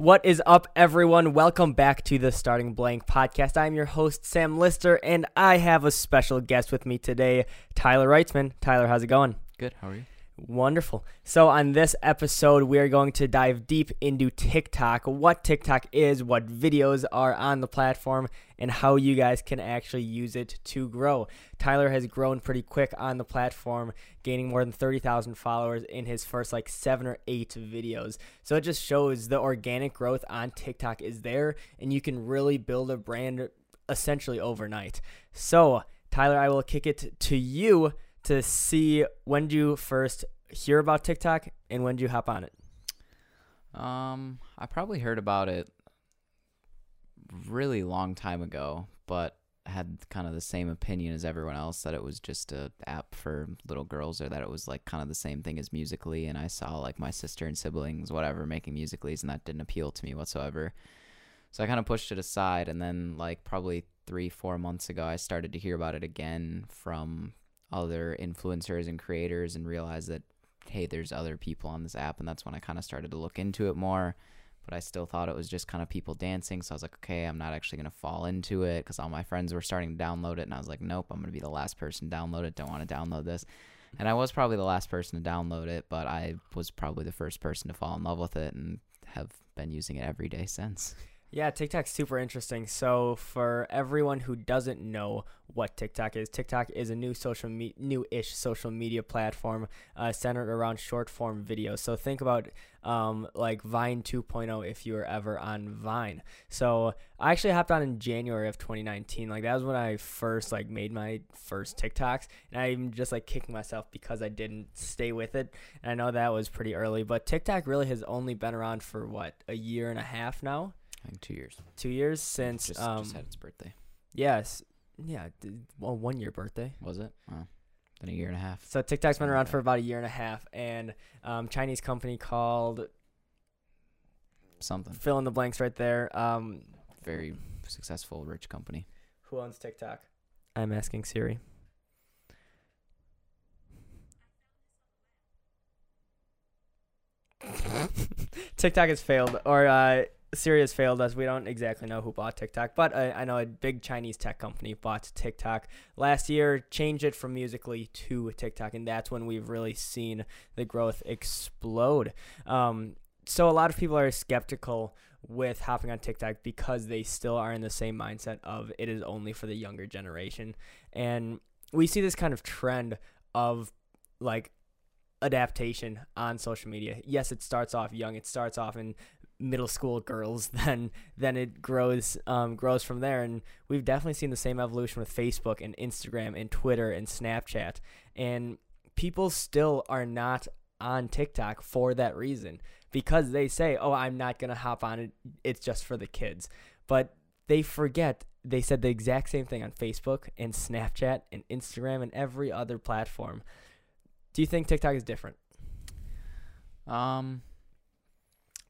What is up, everyone? Welcome back to the Starting Blank podcast. I'm your host, Sam Lister, and I have a special guest with me today, Tyler Reitzman. Tyler, how's it going? Good. How are you? Wonderful. So, on this episode, we are going to dive deep into TikTok, what TikTok is, what videos are on the platform, and how you guys can actually use it to grow. Tyler has grown pretty quick on the platform, gaining more than 30,000 followers in his first like seven or eight videos. So, it just shows the organic growth on TikTok is there, and you can really build a brand essentially overnight. So, Tyler, I will kick it to you to see when did you first hear about TikTok and when did you hop on it? Um, I probably heard about it really long time ago, but had kind of the same opinion as everyone else that it was just a app for little girls or that it was like kind of the same thing as Musically and I saw like my sister and siblings whatever making Musicallys and that didn't appeal to me whatsoever. So I kind of pushed it aside and then like probably 3 4 months ago I started to hear about it again from other influencers and creators and realize that hey there's other people on this app and that's when i kind of started to look into it more. But i still thought it was just kind of people dancing so i was like okay i'm not actually to fall into it because all my friends were starting to download it and i was like nope i'm to be the last person to download it don't want to download this. And i was probably the last person to download it but i was probably the first person to fall in love with it and have been using it every day since yeah, TikTok's super interesting. So for everyone who doesn't know what TikTok is, TikTok is a new social me- new-ish social media platform uh, centered around short form videos. So think about um, like Vine 2.0 if you were ever on Vine. So I actually hopped on in January of 2019. Like that was when I first like made my first TikToks, and I'm just like kicking myself because I didn't stay with it. And I know that was pretty early, but TikTok really has only been around for what a year and a half now. I think two years. Two years since Just, um just had its birthday. yes yeah well one year birthday. Was it? Oh, then a year and a half. So TikTok's been around for about a year and a half, and um, Chinese company called Something. fill in the blanks right there. Um, Very successful, rich company. who owns TikTok? I'm asking Siri. TikTok has failed, or uh, Siri has failed us. We don't exactly know who bought TikTok, but I, I know a big Chinese tech company bought TikTok last year, changed it from Musically to TikTok, and that's when we've really seen the growth explode. Um, so a lot of people are skeptical with hopping on TikTok because they still are in the same mindset of it is only for the younger generation. And we see this kind of trend of like adaptation on social media. Yes, it starts off young. It starts off in middle school girls, then then it grows um, grows from there. And we've definitely seen the same evolution with Facebook and Instagram and Twitter and Snapchat. And people still are not on TikTok for that reason because they say, "Oh, I'm not gonna hop on it. It's just for the kids." But they forget they said the exact same thing on Facebook and Snapchat and Instagram and every other platform. Do you think TikTok is different? Um,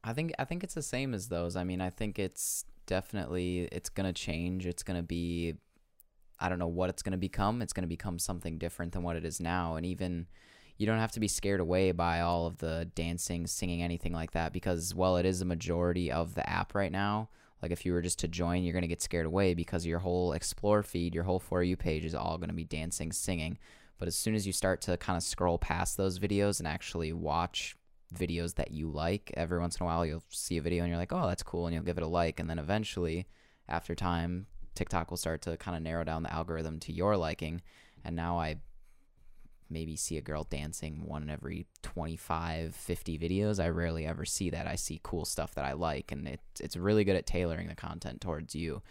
I think I think it's the same as those. I mean, I think it's definitely it's gonna change. It's gonna be, I don't know what it's gonna become. It's gonna become something different than what it is now. And even you don't have to be scared away by all of the dancing, singing, anything like that. Because while it is a majority of the app right now, like if you were just to join, you're gonna get scared away because your whole explore feed, your whole for you page is all gonna be dancing, singing. But as soon as you start to kind of scroll past those videos and actually watch videos that you like, every once in a while you'll see a video and you're like, oh, that's cool, and you'll give it a like. And then eventually, after time, TikTok will start to kind of narrow down the algorithm to your liking. And now I maybe see a girl dancing one in every 25, 50 videos. I rarely ever see that. I see cool stuff that I like, and it, it's really good at tailoring the content towards you.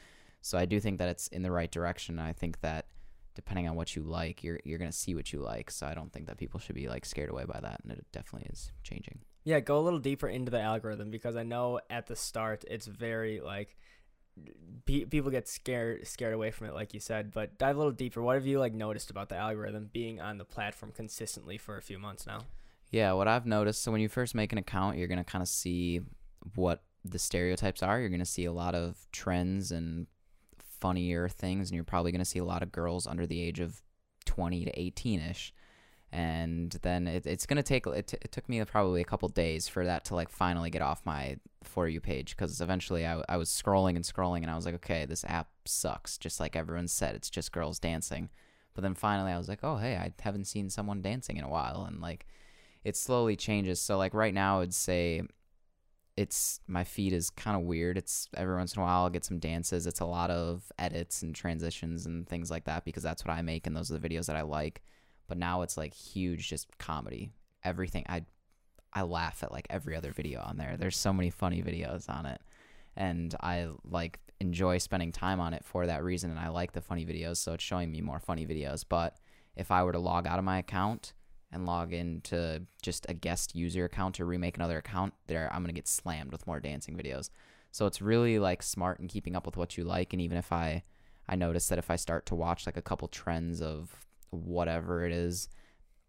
So I do think that it's in the right direction. I think that depending on what you like, you're you're gonna see what you like. So I don't think that people should be like scared away by that, and it definitely is changing. Yeah, go a little deeper into the algorithm because I know at the start it's very like pe- people get scared scared away from it, like you said. But dive a little deeper. What have you like noticed about the algorithm being on the platform consistently for a few months now? Yeah, what I've noticed. So when you first make an account, you're gonna kind of see what the stereotypes are. You're gonna see a lot of trends and funnier things, and you're probably gonna see a lot of girls under the age of 20 to 18 ish. and then it, it's gonna take it, t- it took me probably a couple days for that to like finally get off my for you page because eventually I, I was scrolling and scrolling and I was like okay this app sucks just like everyone said it's just girls dancing but then finally I was like oh hey I haven't seen someone dancing in a while and like it slowly changes so like right now I'd say it's my feed is kind of weird. It's every once in a while I'll get some dances. It's a lot of edits and transitions and things like that because that's what I make and those are the videos that I like. But now it's like huge just comedy. Everything i i laugh at like every other video on there. There's so many funny videos on it. And i like enjoy spending time on it for that reason and i like the funny videos so it's showing me more funny videos. But if i were to log out of my account and log into just a guest user account to remake another account there i'm going to get slammed with more dancing videos so it's really like smart in keeping up with what you like and even if i i notice that if i start to watch like a couple trends of whatever it is,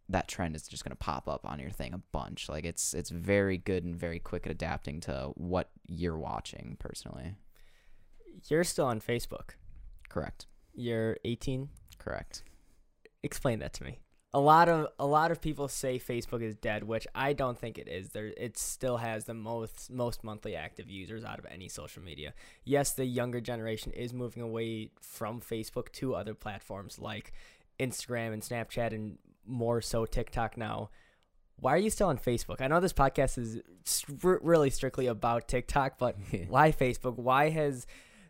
that trend is just going to pop up on your thing a bunch. Like it's it's very good and very quick at adapting to what you're watching personally. You're still on Facebook. Correct. You're 18. Correct. Explain that to me. A lot of a lot of people say Facebook is dead, which I don't think it is. There, it still has the most most monthly active users out of any social media. Yes, the younger generation is moving away from Facebook to other platforms like Instagram and Snapchat and more so TikTok now. Why are you still on Facebook? I know this podcast is really strictly about TikTok, but why Facebook? Why has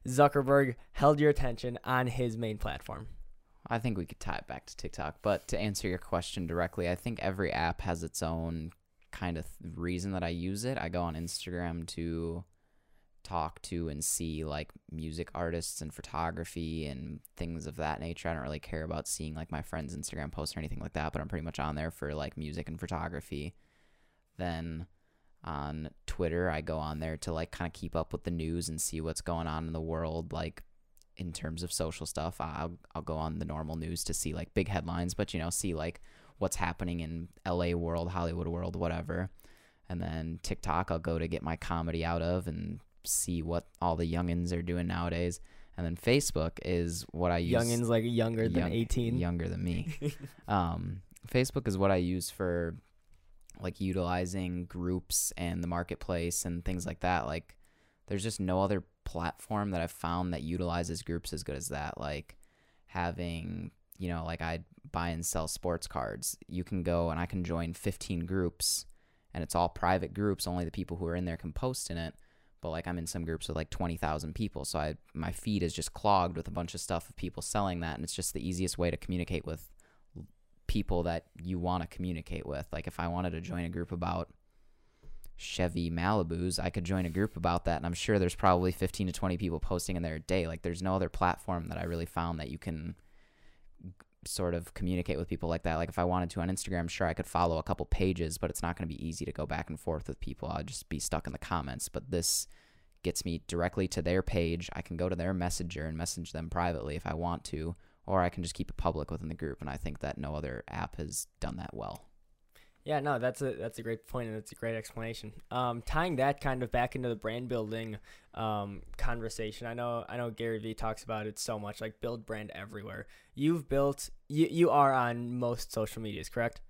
Zuckerberg held your attention on his main platform? I think we could tie it back to TikTok, but to answer your question directly, I think every app has its own kind of reason that I use it. I go on Instagram to talk to and see like music artists and photography and things of that nature. I don't really care about seeing like my friends' Instagram posts or anything like that, but I'm pretty much on there for like music and photography. Then on Twitter, I go on there to like kind of keep up with the news and see what's going on in the world, like in terms of social stuff. I'll I'll go on the normal news to see like big headlines, but you know, see like what's happening in LA world, Hollywood world, whatever. And then TikTok, I'll go to get my comedy out of and see what all the youngins are doing nowadays. And then Facebook is what I use. Youngins like younger young, than 18. Younger than me. um, Facebook is what I use for like utilizing groups and the marketplace and things like that. Like there's just no other platform that I've found that utilizes groups as good as that. Like having, you know, like I buy and sell sports cards. You can go and I can join 15 groups and it's all private groups. Only the people who are in there can post in it but like I'm in some groups with like 20,000 people. So I my feed is just clogged with a bunch of stuff of people selling that and it's just the easiest way to communicate with people that you want to communicate with. Like if I wanted to join a group about Chevy Malibus, I could join a group about that and I'm sure there's probably 15 to 20 people posting in there a day. Like there's no other platform that I really found that you can sort of communicate with people like that. Like if I wanted to on Instagram, sure I could follow a couple pages, but it's not going to be easy to go back and forth with people. I'd just be stuck in the comments. But this gets me directly to their page. I can go to their messenger and message them privately if I want to, or I can just keep it public within the group. And I think that no other app has done that well. Yeah, no, that's a that's a great point and it's a great explanation. Um, tying that kind of back into the brand building um, conversation, I know I know Gary Vee talks about it so much, like build brand everywhere. You've built you you are on most social medias, correct?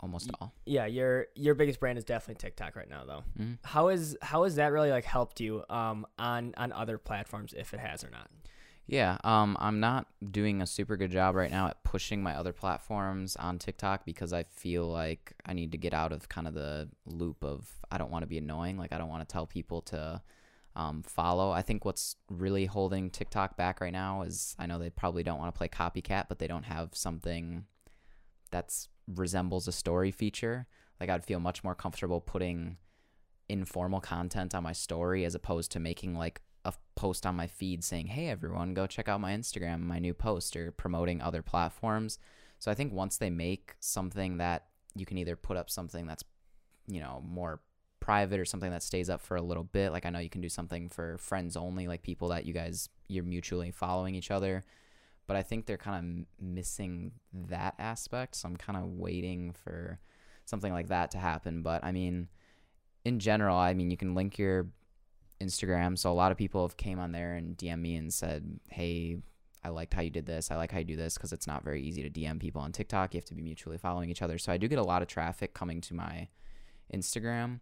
Almost all. Yeah, your your biggest brand is definitely TikTok right now, though. Mm-hmm. How is how has that really like helped you um, on on other platforms, if it has or not? Yeah, um, I'm not doing a super good job right now at pushing my other platforms on TikTok because I feel like I need to get out of kind of the loop of I don't want to be annoying. Like I don't want to tell people to um, follow. I think what's really holding TikTok back right now is I know they probably don't want to play copycat, but they don't have something that's resembles a story feature. Like I'd feel much more comfortable putting informal content on my story as opposed to making like a post on my feed saying, "Hey everyone, go check out my Instagram, my new post," or promoting other platforms. So I think once they make something that you can either put up something that's you know more private or something that stays up for a little bit. Like I know you can do something for friends only, like people that you guys you're mutually following each other. But I think they're kind of missing that aspect. So I'm kind of waiting for something like that to happen. But I mean, in general, I mean, you can link your Instagram. So a lot of people have came on there and DM me and said, "Hey, I liked how you did this. I like how you do this because it's not very easy to DM people on TikTok. You have to be mutually following each other. So I do get a lot of traffic coming to my Instagram.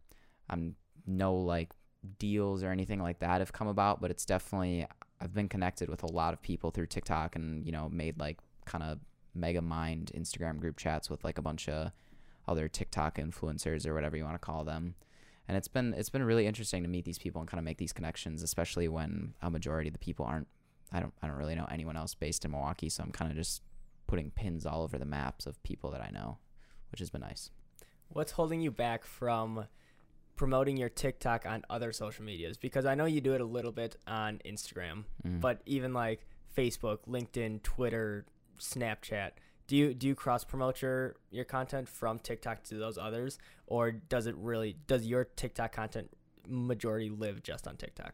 I'm no like deals or anything like that have come about, but it's definitely I've been connected with a lot of people through TikTok and you know made like kind of mega mind Instagram group chats with like a bunch of other TikTok influencers or whatever you want to call them. And it's been it's been really interesting to meet these people and kind of make these connections, especially when a majority of the people aren't I don't I don't really know anyone else based in Milwaukee, so I'm kind of just putting pins all over the maps of people that I know, which has been nice. What's holding you back from promoting your TikTok on other social medias? Because I know you do it a little bit on Instagram, Mm. but even like Facebook, LinkedIn, Twitter, Snapchat, do you do you cross promote your your content from TikTok to those others, or does it really does your TikTok content majority live just on TikTok?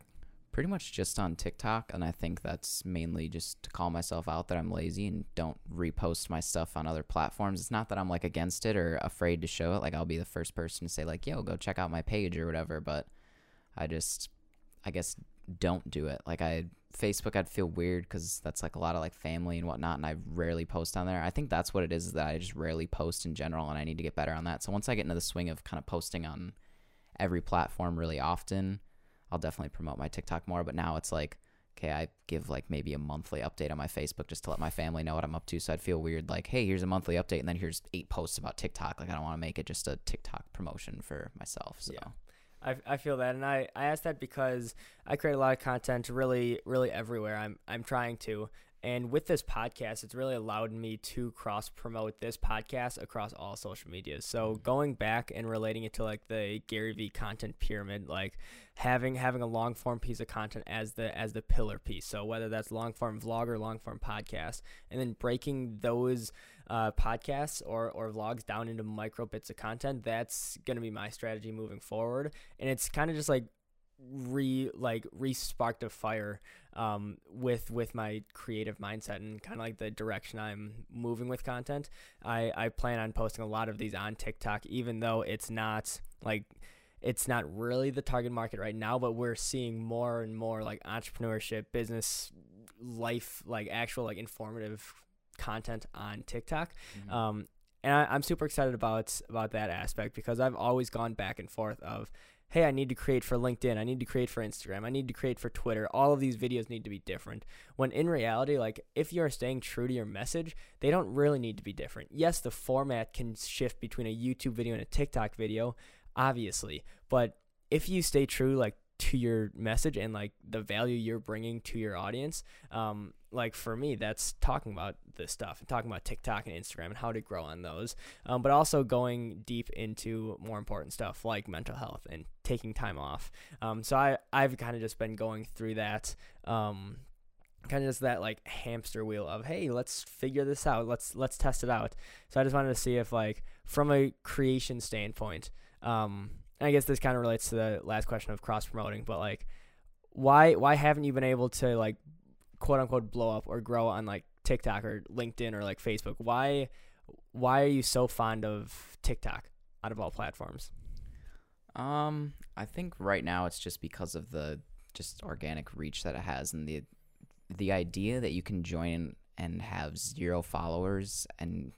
pretty much just on TikTok, and I think that's mainly just to call myself out that I'm lazy and don't repost my stuff on other platforms. It's not that I'm like against it or afraid to show it. Like I'll be the first person to say like, "Yo, go check out my page" or whatever, but I just I guess don't do it. Like I Facebook, I'd feel weird because that's like a lot of like family and whatnot, and I rarely post on there. I think that's what it is, is that I just rarely post in general, and I need to get better on that. So once I get into the swing of kind of posting on every platform really often, I'll definitely promote my TikTok more. But now it's like, okay, I give like maybe a monthly update on my Facebook just to let my family know what I'm up to. So I'd feel weird like, hey, here's a monthly update, and then here's eight posts about TikTok. Like I don't want to make it just a TikTok promotion for myself. So Yeah. I, I feel that, and I, I ask that because I create a lot of content really really everywhere. I'm I'm trying to, and with this podcast, it's really allowed me to cross promote this podcast across all social medias. So going back and relating it to like the Gary Vee content pyramid, like having having a long form piece of content as the as the pillar piece. So whether that's long form vlog or long form podcast, and then breaking those uh, podcasts or, or vlogs down into micro bits of content, that's gonna be my strategy moving forward. And it's kind of just like re like re sparked a fire um, with with my creative mindset and kind of like the direction I'm moving with content. I I plan on posting a lot of these on TikTok, even though it's not like it's not really the target market right now, but we're seeing more and more like entrepreneurship, business, life, like actual like informative content on TikTok. Mhm. Um, and I, I'm super excited about about that aspect because I've always gone back and forth of, hey, I need to create for LinkedIn, I need to create for Instagram, I need to create for Twitter. All of these videos need to be different. When in reality, like if you're staying true to your message, they don't really need to be different. Yes, the format can shift between a YouTube video and a TikTok video, obviously, but if you stay true, like to your message and like the value you're bringing to your audience um like for me that's talking about this stuff and talking about tiktok and instagram and how to grow on those um, but also going deep into more important stuff like mental health and taking time off. Um, so i i've kind of just been going through that um, kind of just that like hamster wheel of hey let's figure this out. Let's let's test it out. So i just wanted to see if like from a creation standpoint um I guess this kind of relates to the last question of cross promoting, but like, why why haven't you been able to like quote unquote blow up or grow on like TikTok or LinkedIn or like Facebook? Why why are you so fond of TikTok out of all platforms? Um, I think right now it's just because of the just organic reach that it has and the the idea that you can join and have zero followers and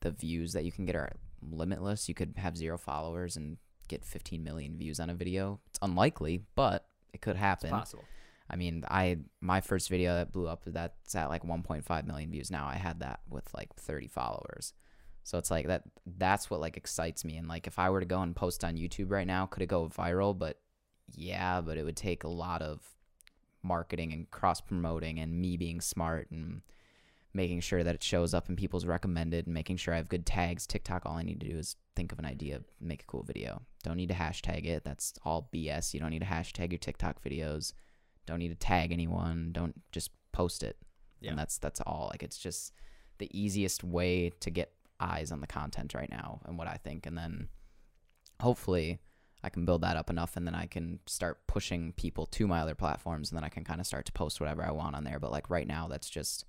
the views that you can get are limitless. You could have zero followers and get 15 million views on a video. It's unlikely, but it could It's happen. possible. I mean, I my first video that blew up that's at like 1.5 million views now. I had that with like 30 followers. So it's like that that's what like excites me and like if I were to go and post on YouTube right now, could it go viral? But yeah, but it would take a lot of marketing and cross promoting and me being smart and making sure that it shows up in people's recommended and making sure I have good tags. TikTok all I need to do is think of an idea, make a cool video. Don't need to hashtag it. That's all BS. You don't need to hashtag your TikTok videos don't need to tag anyone don't just post it. Yeah. and that's that's all. Like it's just the easiest way to get eyes on the content right now and what i think. And then hopefully i can build that up enough and then i can start pushing people to my other platforms and then i can kind of start to post whatever i want on there. But like right now that's just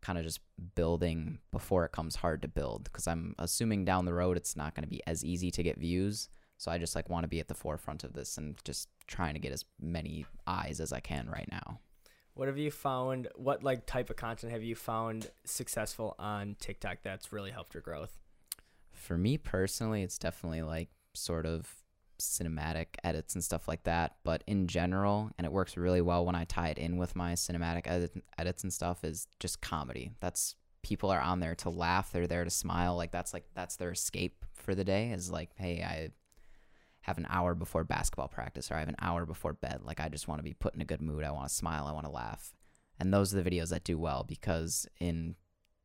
kind of just building before it comes hard to build because i'm assuming down the road it's not going to be as easy to get views so i just like want to be at the forefront of this and just trying to get as many eyes as I can right now. What have you found? What like type of content have you found successful on TikTok that's really helped your growth? For me personally, it's definitely like sort of cinematic edits and stuff like that. But in general, and it works really well when I tie it in with my cinematic edit, edits and stuff, is just comedy. That's people are on there to laugh. They're there to smile. Like that's like that's their escape for the day. Is like, hey, I have an hour before basketball practice or I have an hour before bed. Like I just want to be put in a good mood. I want to smile. I want to laugh. And those are the videos that do well because in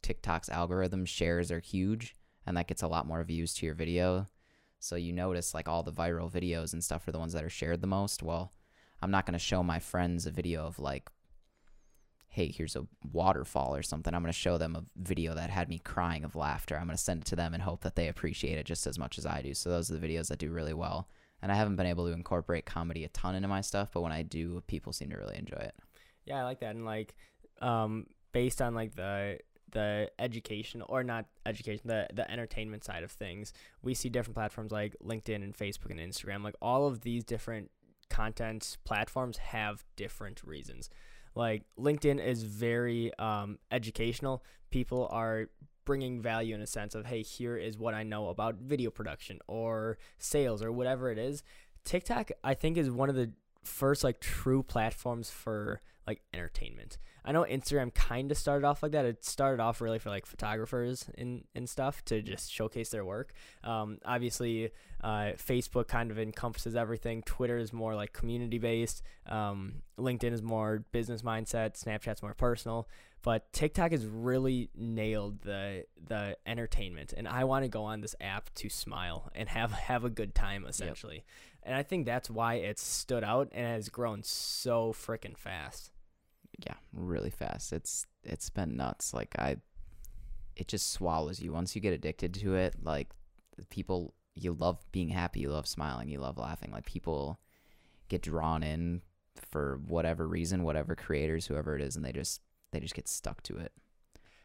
TikTok's algorithm, shares are huge and that gets a lot more views to your video. So you notice like all the viral videos and stuff are the ones that are shared the most. Well, I'm not going to show my friends a video of like, hey, here's a waterfall or something. I'm going to show them a video that had me crying of laughter. I'm going to send it to them and hope that they appreciate it just as much as I do. So those are the videos that do really well. And I haven't been able to incorporate comedy a ton into my stuff, but when I do, people seem to really enjoy it. Yeah, I like that. And like, um, based on like the the education or not education the the entertainment side of things we see different platforms like linkedin and facebook and instagram like all of these different content platforms have different reasons like linkedin is very um, educational. People are bringing value in a sense of hey here is what i know about video production or sales or whatever it is. Tiktok i think is one of the first like true platforms for like entertainment. I know Instagram kind of started off like that. It started off really for like photographers and, and stuff to just showcase their work. Um, obviously, uh, Facebook kind of encompasses everything. Twitter is more like community based. Um, LinkedIn is more business mindset. Snapchat's more personal. But TikTok has really nailed the the entertainment, and I want to go on this app to smile and have have a good time essentially. Yep. And I think that's why it's stood out and has grown so freaking fast yeah, really fast. It's it's been nuts. Like I it just swallows you once you get addicted to it. Like people you love being happy, you love smiling, you love laughing. Like people get drawn in for whatever reason, whatever creators, whoever it is, and they just they just get stuck to it.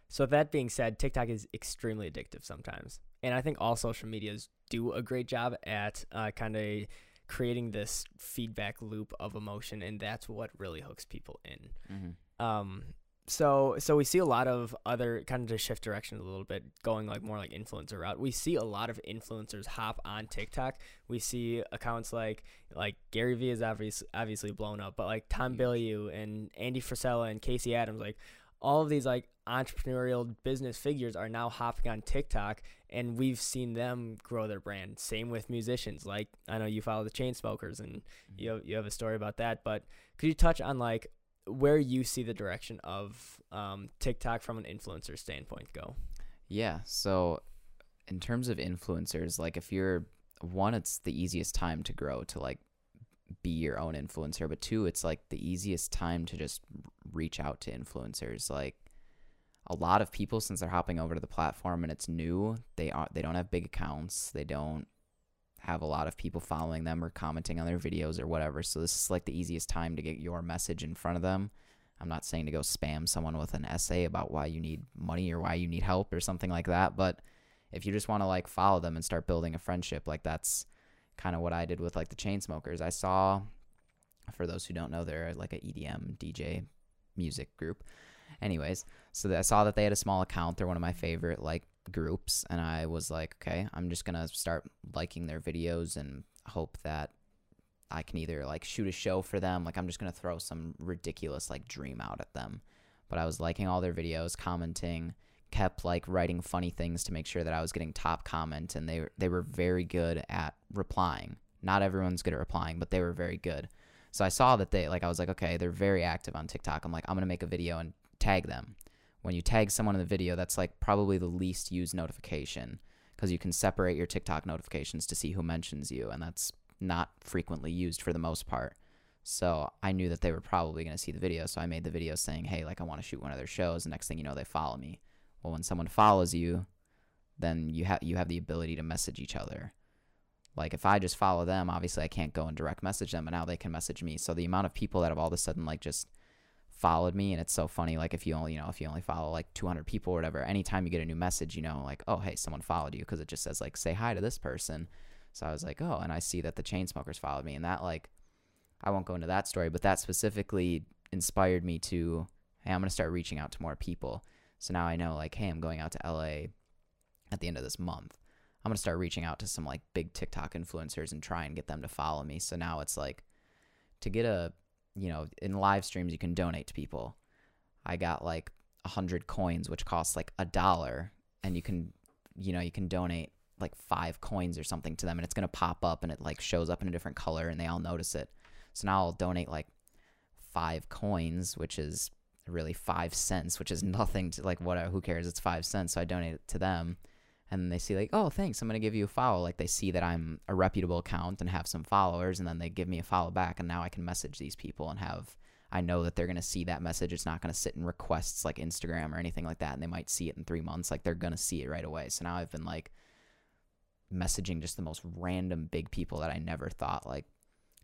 So that being said, TikTok is extremely addictive sometimes, and I think all social medias do a great job at uh, kind of creating this feedback loop of emotion, and that's what really hooks people in. Mm-hmm. Um, so so we see a lot of other kind of to shift direction a little bit, going like more like influencer route. We see a lot of influencers hop on TikTok. We see accounts like like Gary Vee is obviously obviously blown up, but like Tom Bilyeu and Andy Frisella and Casey Adams, like all of these like entrepreneurial business figures are now hopping on TikTok and we've seen them grow their brand. Same with musicians. Like I know you follow the Chainsmokers and mm-hmm. you have, you have a story about that, but could you touch on like where you see the direction of um, TikTok from an influencer standpoint go? Yeah. So in terms of influencers, like if you're one, it's the easiest time to grow to like be your own influencer, but two, it's like the easiest time to just reach out to influencers. Like a lot of people since they're hopping over to the platform and it's new, they are they don't have big accounts. They don't have a lot of people following them or commenting on their videos or whatever. So this is like the easiest time to get your message in front of them. I'm not saying to go spam someone with an essay about why you need money or why you need help or something like that, but if you just want to like follow them and start building a friendship, like that's kind of what I did with like the Chainsmokers. I saw for those who don't know, they're like a EDM DJ music group anyways, so I saw that they had a small account. They're one of my favorite like groups, and I was like, okay, I'm just gonna start liking their videos and hope that I can either like shoot a show for them. Like I'm just gonna throw some ridiculous like dream out at them. But I was liking all their videos, commenting, kept like writing funny things to make sure that I was getting top comment, and they they were very good at replying. Not everyone's good at replying, but they were very good. So I saw that they like I was like, okay, they're very active on TikTok. I'm like, I'm gonna make a video and tag them. When you tag someone in the video, that's like probably the least used notification because you can separate your TikTok notifications to see who mentions you, and that's not frequently used for the most part. So I knew that they were probably going to see the video, so I made the video saying, "Hey, like I want to shoot one of their shows." Next thing you know, they follow me. Well, when someone follows you, then you have you have the ability to message each other. Like if I just follow them, obviously I can't go and direct message them, but now they can message me. So the amount of people that have all of a sudden like just followed me and it's so funny like if you only you know if you only follow like 200 people or whatever anytime you get a new message you know like oh hey someone followed you because it just says like say hi to this person so i was like oh and i see that the Chainsmokers followed me and that like i won't go into that story but that specifically inspired me to hey, I'm gonna start reaching out to more people. So now I know like, hey, I'm going out to LA at the end of this month. I'm gonna start reaching out to some like big TikTok influencers and try and get them to follow me. So now it's like to get a you know, in live streams you can donate to people. I got like a hundred coins which costs like a dollar and you can you know, you can donate like five coins or something to them and it's gonna pop up and it like shows up in a different color and they all notice it. So now I'll donate like five coins, which is really five cents, which is nothing to like what Who cares? It's five cents. So I donate it to them, and they see like, oh, thanks. I'm gonna give you a follow. Like they see that I'm a reputable account and have some followers, and then they give me a follow back, and now I can message these people and have. I know that they're gonna see that message. It's not gonna sit in requests like Instagram or anything like that, and they might see it in three months. Like they're gonna see it right away. So now I've been like messaging just the most random big people that I never thought like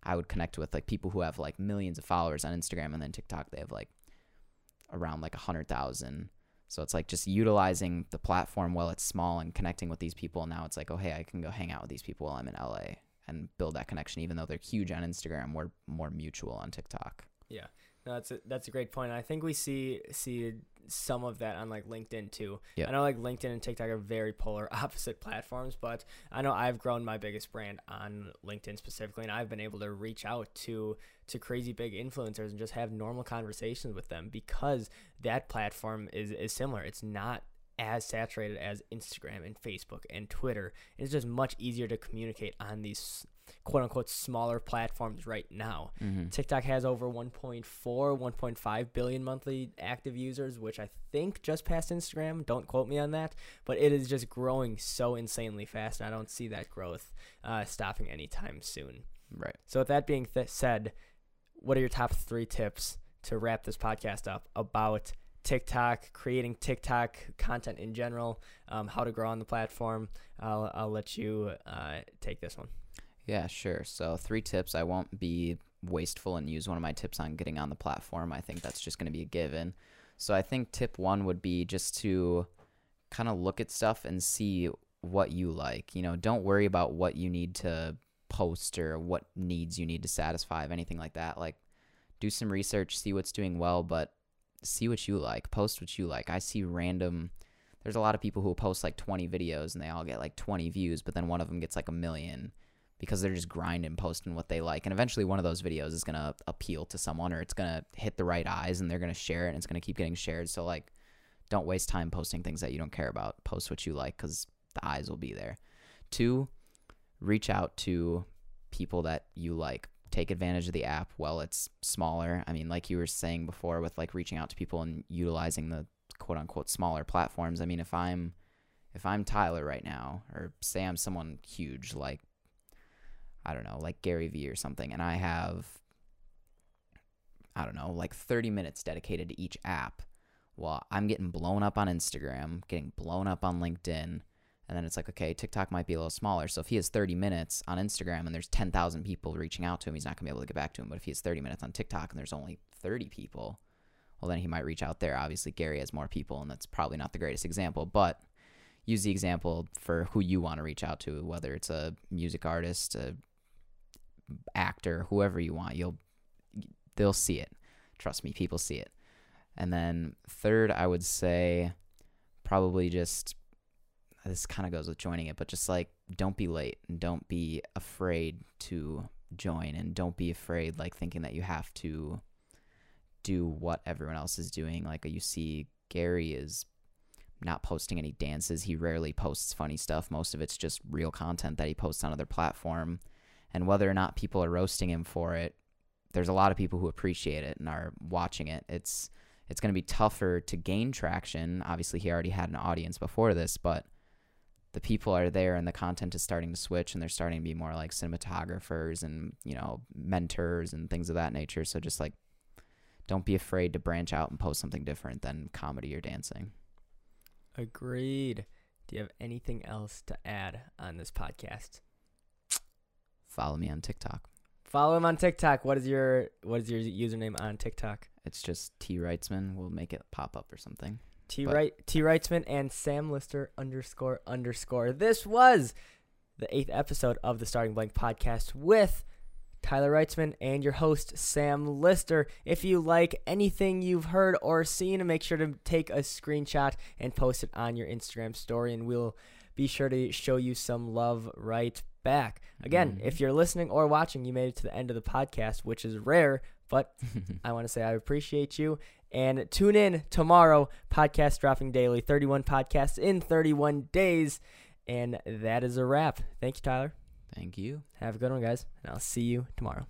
I would connect with, like people who have like millions of followers on Instagram and then TikTok they have like around like a hundred thousand. So it's like just utilizing the platform while it's small and connecting with these people. Now it's like, oh hey, I can go hang out with these people while I'm in LA and build that connection. Even though they're huge on Instagram, we're more mutual on TikTok. Yeah, no, that's a, that's a great point. I think we see see some of that on like LinkedIn too. Yeah. I know like LinkedIn and TikTok are very polar opposite platforms, but I know I've grown my biggest brand on LinkedIn specifically, and I've been able to reach out to to crazy big influencers and just have normal conversations with them because that platform is is similar. It's not as saturated as Instagram and Facebook and Twitter. It's just much easier to communicate on these quote unquote smaller platforms right now. Mm-hmm. TikTok has over 1.4, 1.5 billion monthly active users, which I think just passed Instagram. Don't quote me on that, but it is just growing so insanely fast. And I don't see that growth uh, stopping anytime soon. Right. So, with that being th- said, what are your top three tips to wrap this podcast up about TikTok, creating TikTok content in general, um, how to grow on the platform? I'll, I'll let you uh, take this one. Yeah, sure. So, three tips. I won't be wasteful and use one of my tips on getting on the platform. I think that's just going to be a given. So, I think tip one would be just to kind of look at stuff and see what you like. You know, don't worry about what you need to post or what needs you need to satisfy of anything like that. Like, do some research, see what's doing well, but see what you like. Post what you like. I see random. There's a lot of people who post like 20 videos and they all get like 20 views, but then one of them gets like a million because they're just grinding, posting what they like. And eventually one of those videos is going to appeal to someone or it's going to hit the right eyes and they're going to share it and it's going to keep getting shared. So, like, don't waste time posting things that you don't care about. Post what you like because the eyes will be there. Two, reach out to people that you like. Take advantage of the app while it's smaller. I mean, like you were saying before, with like reaching out to people and utilizing the quote unquote smaller platforms. I mean, if I'm if I'm Tyler right now, or say I'm someone huge like I don't know, like Gary Vee or something, and I have, I don't know, like 30 minutes dedicated to each app. Well, I'm getting blown up on Instagram, getting blown up on LinkedIn, and then it's like, okay, TikTok might be a little smaller. So if he has 30 minutes on Instagram and there's 10,000 people reaching out to him, he's not going to be able to get back to him. But if he has 30 minutes on TikTok and there's only 30 people, well, then he might reach out there. Obviously, Gary has more people, and that's probably not the greatest example, but use the example for who you want to reach out to, whether it's a music artist, a actor, whoever you want, you'll they'll see it. Trust me, people see it. And then third, I would say probably just this kind of goes with joining it, but just like don't be late and don't be afraid to join and don't be afraid like thinking that you have to do what everyone else is doing. Like you see Gary is not posting any dances. He rarely posts funny stuff. Most of it's just real content that he posts on other platform and whether or not people are roasting him for it, there's a lot of people who appreciate it and are watching it. It's it's going to be tougher to gain traction. Obviously, he already had an audience before this, but the people are there and the content is starting to switch and they're starting to be more like cinematographers and, you know, mentors and things of that nature. So just like don't be afraid to branch out and post something different than comedy or dancing. Agreed. Do you have anything else to add on this podcast? Follow me on TikTok. Follow him on TikTok. What is your what is your username on TikTok? It's just T Wrightsman. We'll make it pop up or something. T right T Wrightsman and Sam Lister underscore underscore. This was the eighth episode of the Starting Blank podcast with Tyler Reitzman and your host, Sam Lister. If you like anything you've heard or seen, make sure to take a screenshot and post it on your Instagram story, and we'll be sure to show you some love right back. Again, Mhm. if you're listening or watching, you made it to the end of the podcast, which is rare, but I want to say I appreciate you. And tune in tomorrow. Podcast dropping daily, 31 podcasts in 31 days. And that is a wrap. Thank you, Tyler. Thank you. Have a good one, guys. And I'll see you tomorrow.